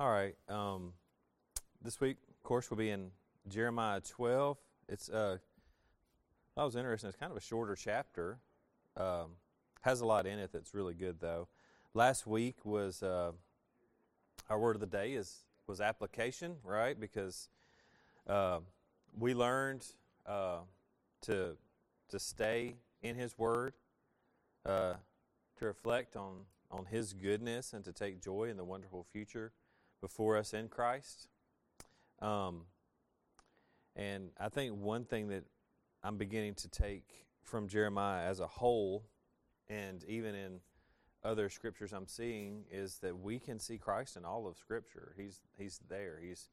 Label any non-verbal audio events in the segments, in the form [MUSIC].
All right. Um, this week, of course, we'll be in Jeremiah 12. It's uh, that was interesting. It's kind of a shorter chapter. Um, has a lot in it that's really good, though. Last week was uh, our word of the day is was application, right? Because uh, we learned uh, to to stay in His Word, uh, to reflect on on His goodness, and to take joy in the wonderful future before us in Christ. Um, and I think one thing that I'm beginning to take from Jeremiah as a whole, and even in other scriptures I'm seeing, is that we can see Christ in all of Scripture. He's He's there. He's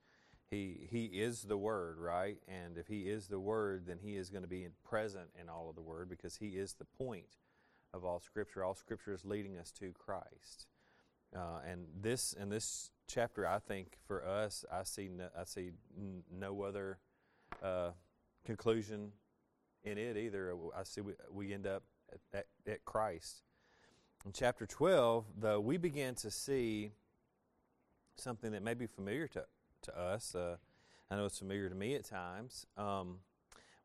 he he is the Word, right? And if He is the Word, then He is going to be present in all of the Word because He is the point of all Scripture. All Scripture is leading us to Christ. Uh, and this and this chapter, I think for us, I see no, I see no other uh, conclusion in it either. I see we, we end up at, at, at Christ. In chapter 12, though, we begin to see something that may be familiar to, to us. Uh, I know it's familiar to me at times. Um,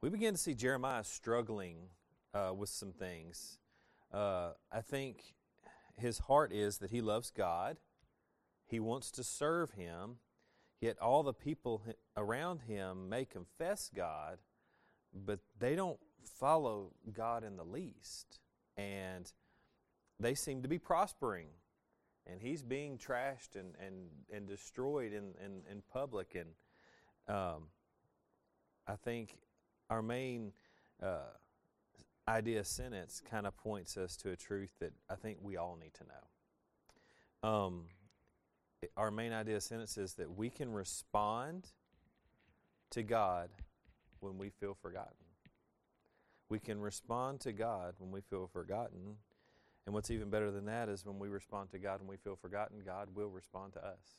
we begin to see Jeremiah struggling uh, with some things. Uh, I think his heart is that he loves God, he wants to serve Him, yet all the people around him may confess God, but they don't follow God in the least. And they seem to be prospering. And he's being trashed and, and, and destroyed in, in, in public. And um, I think our main uh, idea sentence kind of points us to a truth that I think we all need to know. Um, our main idea sentence is that we can respond to God when we feel forgotten. We can respond to God when we feel forgotten. And what's even better than that is when we respond to God when we feel forgotten, God will respond to us.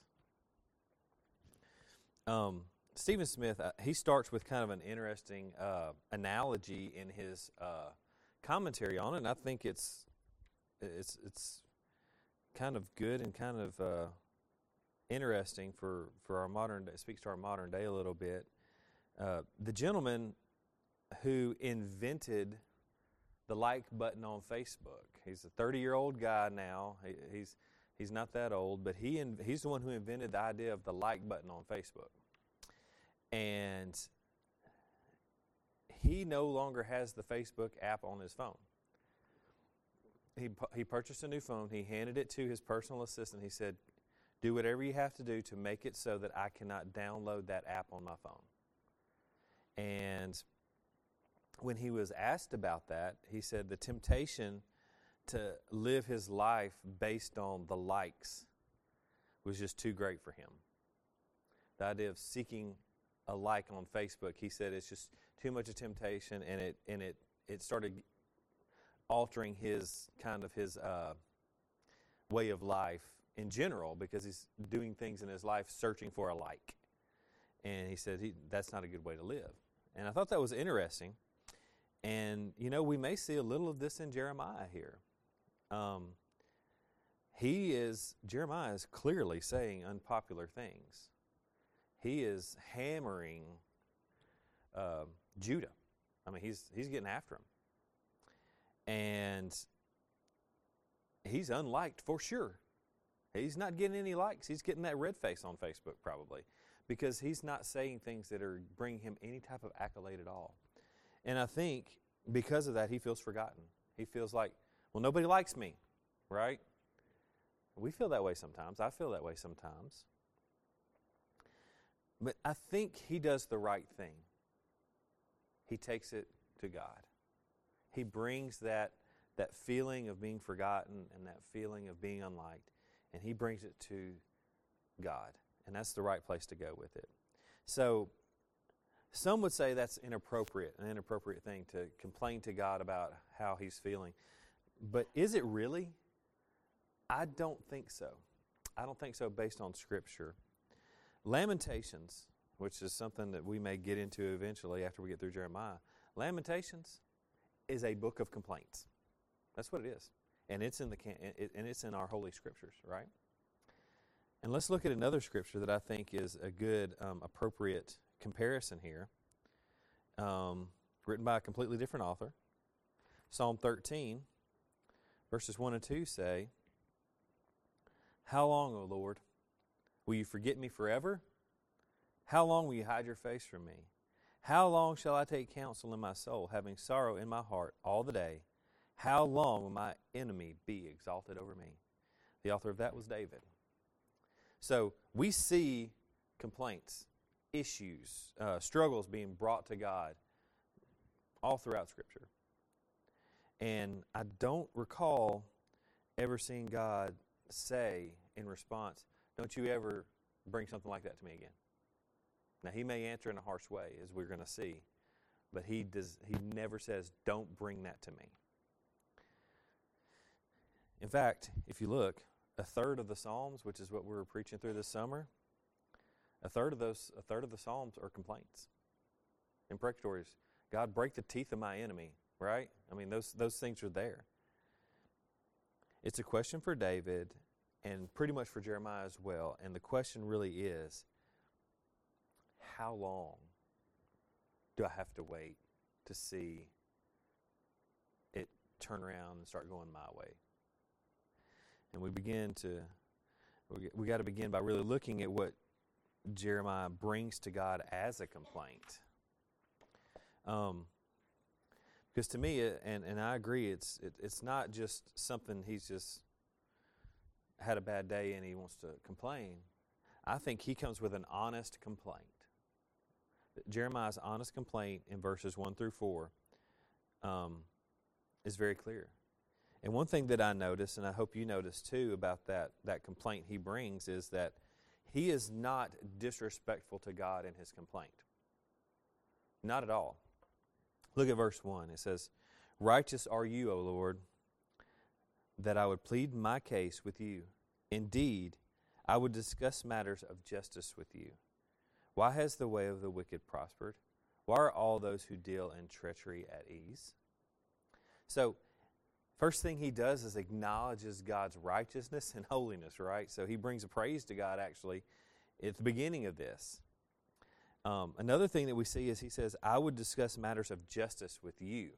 Um, Stephen Smith, uh, he starts with kind of an interesting uh, analogy in his uh, commentary on it, and I think it's it's it's kind of good and kind of uh, interesting for, for our modern day, speaks to our modern day a little bit. Uh, the gentleman who invented the like button on Facebook. He's a 30 year old guy now. He, he's, he's not that old, but he, he's the one who invented the idea of the like button on Facebook. And he no longer has the Facebook app on his phone. He, he purchased a new phone. He handed it to his personal assistant. He said, do whatever you have to do to make it so that I cannot download that app on my phone. And when he was asked about that, he said the temptation to live his life based on the likes was just too great for him. The idea of seeking a like on Facebook, he said it's just too much of a temptation, and it and it it started altering his kind of his uh, way of life in general because he's doing things in his life searching for a like. And he said he, that's not a good way to live. And I thought that was interesting. And, you know, we may see a little of this in Jeremiah here. Um, he is, Jeremiah is clearly saying unpopular things. He is hammering uh, Judah. I mean, he's, he's getting after him. And he's unliked for sure. He's not getting any likes. He's getting that red face on Facebook probably because he's not saying things that are bringing him any type of accolade at all. And I think because of that, he feels forgotten. He feels like, well, nobody likes me, right? We feel that way sometimes. I feel that way sometimes. But I think he does the right thing. He takes it to God. He brings that, that feeling of being forgotten and that feeling of being unliked and he brings it to God. And that's the right place to go with it. So, some would say that's inappropriate, an inappropriate thing to complain to God about how he's feeling. But is it really? I don't think so. I don't think so based on Scripture. Lamentations, which is something that we may get into eventually after we get through Jeremiah, Lamentations is a book of complaints. That's what it is and it's in the and it's in our holy scriptures, right? And let's look at another scripture that I think is a good, um, appropriate comparison here, um, written by a completely different author. Psalm 13, verses 1 and 2 say, How long, O Lord, will you forget me forever? How long will you hide your face from me? How long shall I take counsel in my soul, having sorrow in my heart all the day? How long will my enemy be exalted over me? The author of that was David. So we see complaints, issues, uh, struggles being brought to God all throughout Scripture. And I don't recall ever seeing God say in response, Don't you ever bring something like that to me again. Now, He may answer in a harsh way, as we're going to see, but He, does, he never says, Don't bring that to me. In fact, if you look, a third of the Psalms, which is what we were preaching through this summer, a third of those, a third of the Psalms are complaints, imprecatories. God, break the teeth of my enemy. Right? I mean, those those things are there. It's a question for David, and pretty much for Jeremiah as well. And the question really is, how long do I have to wait to see it turn around and start going my way? And we begin to, we, we got to begin by really looking at what Jeremiah brings to God as a complaint. Um, because to me, and, and I agree, it's, it, it's not just something he's just had a bad day and he wants to complain. I think he comes with an honest complaint. Jeremiah's honest complaint in verses 1 through 4 um, is very clear. And one thing that I notice, and I hope you notice too, about that, that complaint he brings is that he is not disrespectful to God in his complaint. Not at all. Look at verse 1. It says, Righteous are you, O Lord, that I would plead my case with you. Indeed, I would discuss matters of justice with you. Why has the way of the wicked prospered? Why are all those who deal in treachery at ease? So, first thing he does is acknowledges God's righteousness and holiness, right? So he brings a praise to God actually at the beginning of this. Um, another thing that we see is he says, I would discuss matters of justice with you.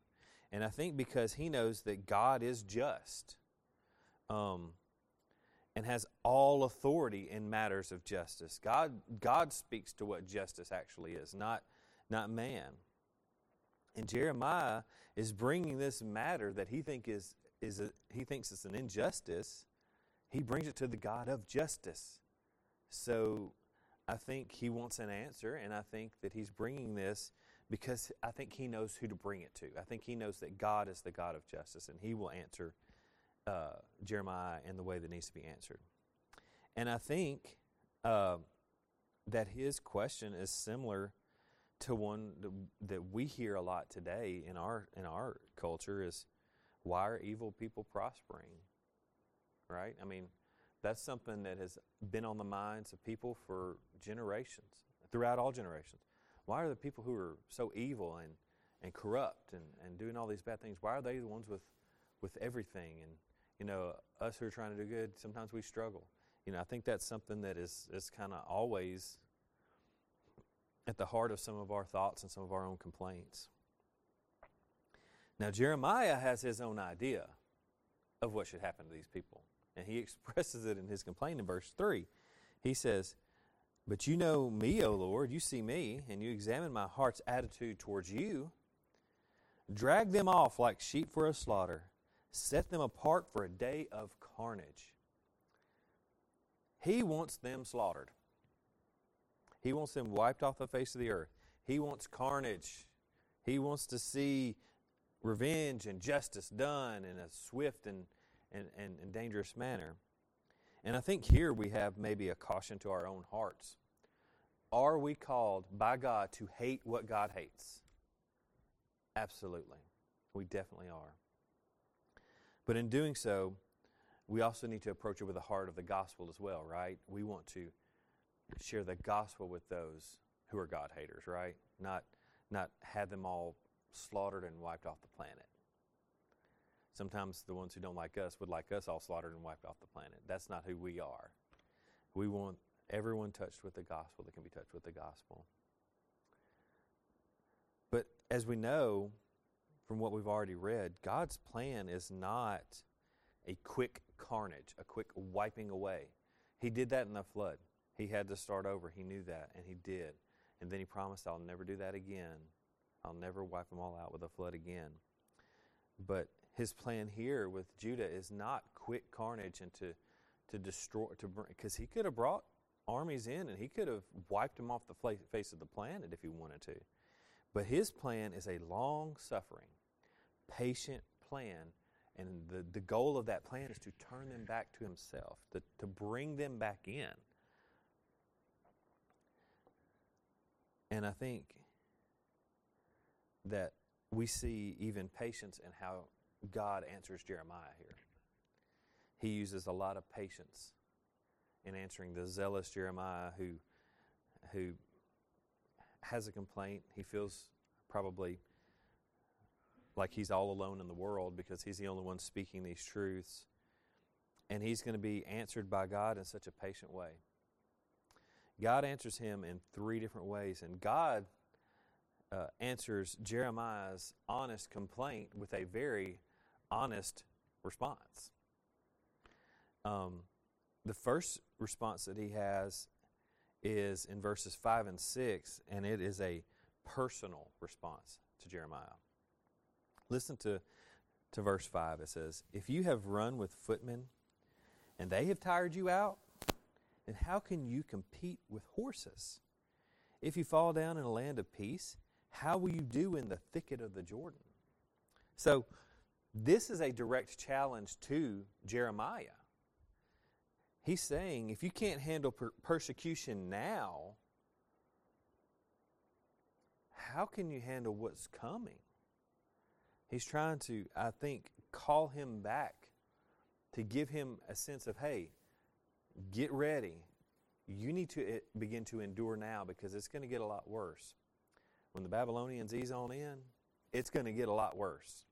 And I think because he knows that God is just um, and has all authority in matters of justice. God, God speaks to what justice actually is, not, not man. And Jeremiah is bringing this matter that he, think is, is a, he thinks is an injustice, he brings it to the God of justice. So I think he wants an answer, and I think that he's bringing this because I think he knows who to bring it to. I think he knows that God is the God of justice, and he will answer uh, Jeremiah in the way that needs to be answered. And I think uh, that his question is similar to one that we hear a lot today in our in our culture is why are evil people prospering? Right? I mean, that's something that has been on the minds of people for generations, throughout all generations. Why are the people who are so evil and, and corrupt and, and doing all these bad things, why are they the ones with, with everything? And, you know, us who are trying to do good, sometimes we struggle. You know, I think that's something that is, is kind of always at the heart of some of our thoughts and some of our own complaints. Now, Jeremiah has his own idea of what should happen to these people. And he [LAUGHS] expresses it in his complaint in verse 3. He says, But you know me, O Lord, you see me, and you examine my heart's attitude towards you. Drag them off like sheep for a slaughter, set them apart for a day of carnage. He wants them slaughtered. He wants them wiped off the face of the earth. He wants carnage. He wants to see revenge and justice done in a swift and and, and, and dangerous manner. And I think here we have maybe a caution to our own hearts. Are we called by God to hate what God hates? Absolutely. We definitely are. But in doing so, we also need to approach it with the heart of the gospel as well, right? We want to share the gospel with those who are God haters, right? Not, not have them all slaughtered and wiped off the planet. Sometimes the ones who don't like us would like us all slaughtered and wiped off the planet. That's not who we are. We want everyone touched with the gospel that can be touched with the gospel. But as we know from what we've already read, God's plan is not a quick carnage, a quick wiping away. He did that in the flood. He had to start over. He knew that, and he did. And then he promised, I'll never do that again. I'll never wipe them all out with a flood again. But his plan here with Judah is not quick carnage and to, to destroy, to bring, because he could have brought armies in and he could have wiped them off the face of the planet if he wanted to. But his plan is a long suffering, patient plan. And the, the goal of that plan is to turn them back to himself, to, to bring them back in. And I think that we see even patience in how God answers Jeremiah here. He uses a lot of patience in answering the zealous Jeremiah who, who has a complaint. He feels probably like he's all alone in the world because he's the only one speaking these truths. And he's going to be answered by God in such a patient way. God answers him in three different ways, and God uh, answers Jeremiah's honest complaint with a very honest response. Um, the first response that he has is in verses 5 and 6, and it is a personal response to Jeremiah. Listen to, to verse 5. It says, If you have run with footmen and they have tired you out, then how can you compete with horses? If you fall down in a land of peace, how will you do in the thicket of the Jordan? So, this is a direct challenge to Jeremiah. He's saying if you can't handle per- persecution now, how can you handle what's coming? He's trying to, I think, call him back to give him a sense of, hey, get ready. You need to eh, begin to endure now because it's going to get a lot worse. When the Babylonians ease on in, it's going to get a lot worse.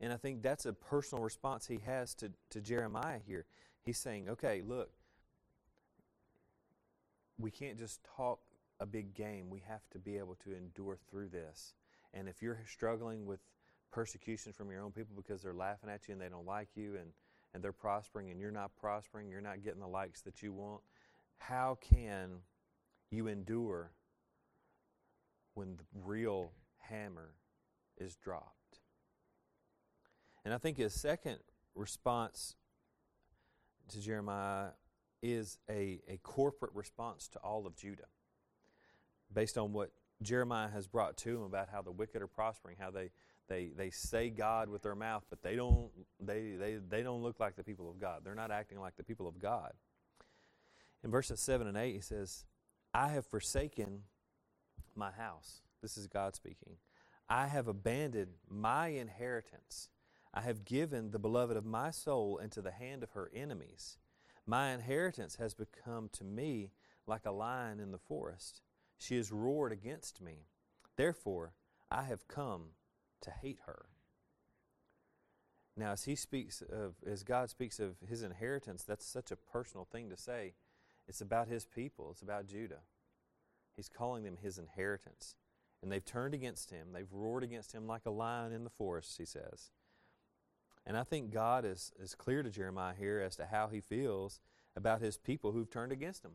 And I think that's a personal response he has to, to Jeremiah here. He's saying, okay, look, we can't just talk a big game. We have to be able to endure through this. And if you're struggling with persecution from your own people because they're laughing at you and they don't like you and, and they're prospering and you're not prospering, you're not getting the likes that you want, how can you endure when the real hammer is dropped? And I think his second response to Jeremiah is a, a corporate response to all of Judah based on what Jeremiah has brought to him about how the wicked are prospering, how they, they, they say God with their mouth, but they don't, they, they, they don't look like the people of God. They're not acting like the people of God. In verses 7 and 8, he says, I have forsaken my house. This is God speaking. I have abandoned my inheritance I have given the beloved of my soul into the hand of her enemies. My inheritance has become to me like a lion in the forest. She has roared against me. Therefore, I have come to hate her. Now, as he speaks of, as God speaks of his inheritance, that's such a personal thing to say. It's about his people, it's about Judah. He's calling them his inheritance. And they've turned against him. They've roared against him like a lion in the forest, he says. And I think God is, is clear to Jeremiah here as to how he feels about his people who've turned against him.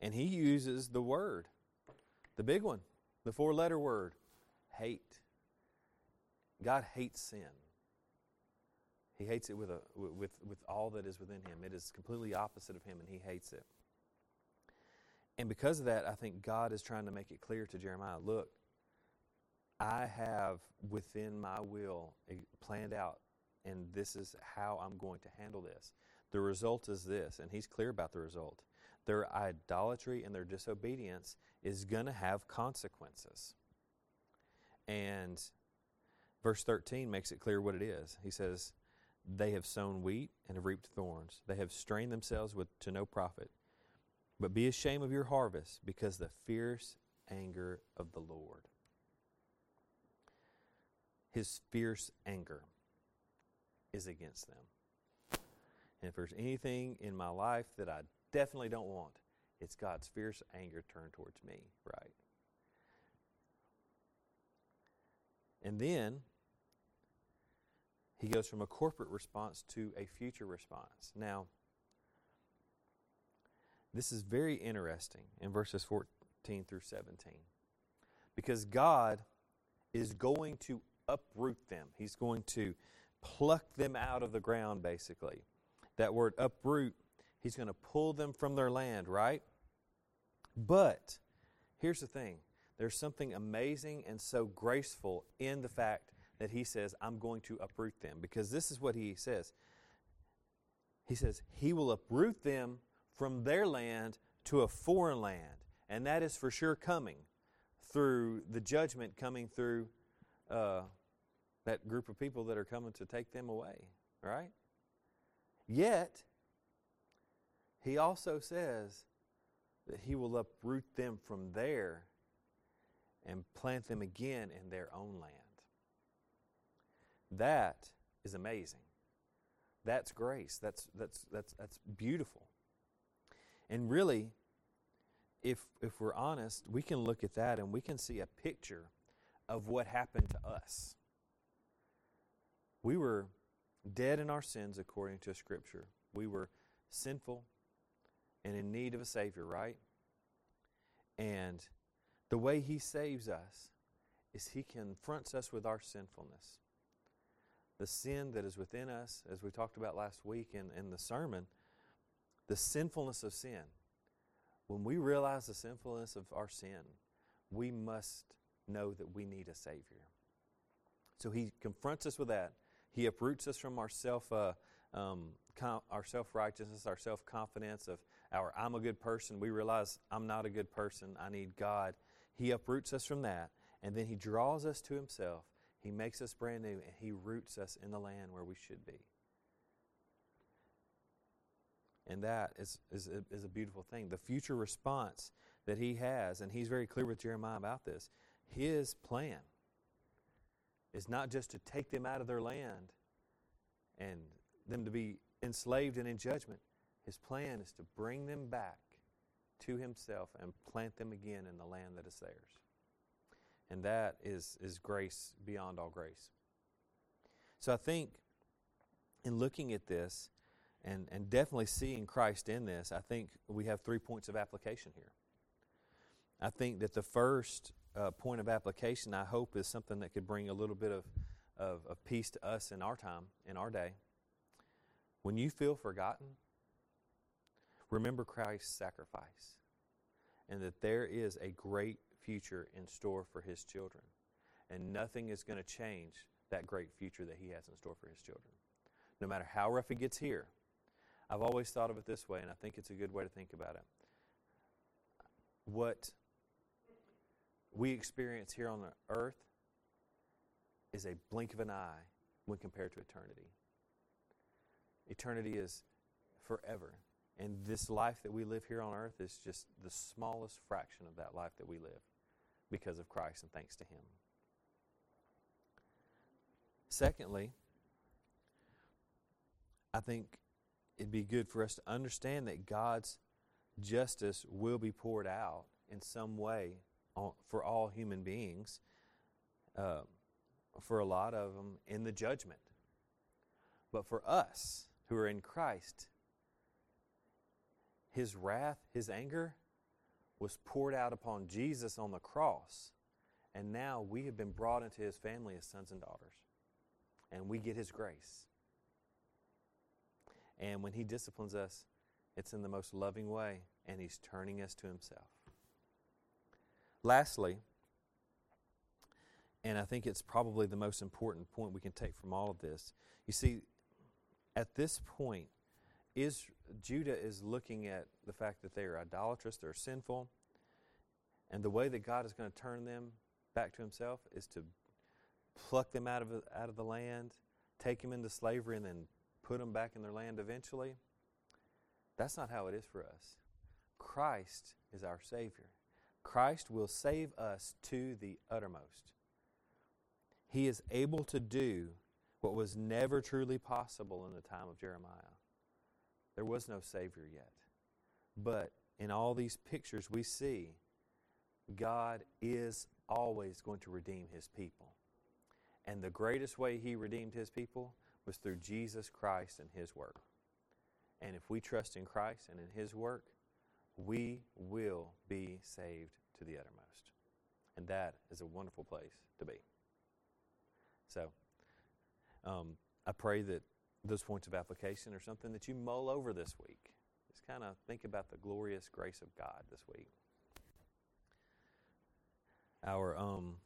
And he uses the word, the big one, the four letter word hate. God hates sin. He hates it with, a, with, with all that is within him. It is completely opposite of him, and he hates it. And because of that, I think God is trying to make it clear to Jeremiah look, I have within my will eh, planned out, and this is how I'm going to handle this. The result is this, and he's clear about the result. Their idolatry and their disobedience is going to have consequences. And verse 13 makes it clear what it is. He says, They have sown wheat and have reaped thorns. They have strained themselves with, to no profit. But be ashamed of your harvest because the fierce anger of the Lord his fierce anger is against them. And if there's anything in my life that I definitely don't want, it's God's fierce anger turned towards me, right? And then he goes from a corporate response to a future response. Now, this is very interesting in verses 14 through 17 because God is going to uproot them. He's going to pluck them out of the ground, basically. That word uproot, he's going to pull them from their land, right? But here's the thing there's something amazing and so graceful in the fact that he says, I'm going to uproot them. Because this is what he says. He says, He will uproot them from their land to a foreign land. And that is for sure coming through the judgment coming through uh, that group of people that are coming to take them away, right? Yet, he also says that he will uproot them from there and plant them again in their own land. That is amazing. That's grace. That's, that's, that's, that's beautiful. And really, if, if we're honest, we can look at that and we can see a picture of what happened to us. We were dead in our sins according to Scripture. We were sinful and in need of a Savior, right? And the way He saves us is He confronts us with our sinfulness. The sin that is within us, as we talked about last week in, in the sermon, the sinfulness of sin. When we realize the sinfulness of our sin, we must know that we need a Savior. So He confronts us with that. He uproots us from our self. Uh, um, com- our self righteousness, our self confidence of our I'm a good person. We realize I'm not a good person. I need God. He uproots us from that, and then He draws us to Himself. He makes us brand new, and He roots us in the land where we should be. And that is, is, a, is a beautiful thing. The future response that He has, and He's very clear with Jeremiah about this, His plan is not just to take them out of their land and them to be enslaved and in judgment. His plan is to bring them back to Himself and plant them again in the land that is theirs. And that is, is grace beyond all grace. So I think in looking at this and, and definitely seeing Christ in this, I think we have three points of application here. I think that the first uh, point of application, I hope, is something that could bring a little bit of, of, of peace to us in our time, in our day. When you feel forgotten, remember Christ's sacrifice and that there is a great future in store for his children. And nothing is going to change that great future that he has in store for his children. No matter how rough it gets here, I've always thought of it this way, and I think it's a good way to think about it. What we experience here on the earth is a blink of an eye when compared to eternity. Eternity is forever. And this life that we live here on earth is just the smallest fraction of that life that we live because of Christ and thanks to Him. Secondly, I think it'd be good for us to understand that God's justice will be poured out in some way on, for all human beings, uh, for a lot of them in the judgment. But for us who are in Christ, His wrath, His anger was poured out upon Jesus on the cross. And now we have been brought into His family as sons and daughters. And we get His grace. And when He disciplines us, it's in the most loving way, and He's turning us to Himself. Lastly, and I think it's probably the most important point we can take from all of this. You see, at this point, is Judah is looking at the fact that they are idolatrous, they're sinful, and the way that God is going to turn them back to Himself is to pluck them out of out of the land, take them into slavery, and then put them back in their land eventually. That's not how it is for us. Christ is our Savior. Christ will save us to the uttermost. He is able to do what was never truly possible in the time of Jeremiah. There was no Savior yet. But in all these pictures, we see God is always going to redeem his people. And the greatest way he redeemed his people was through Jesus Christ and his work. And if we trust in Christ and in his work, we will be saved to the uttermost. And that is a wonderful place to be. So, um, I pray that those points of application are something that you mull over this week. Just kind of think about the glorious grace of God this week. Our um,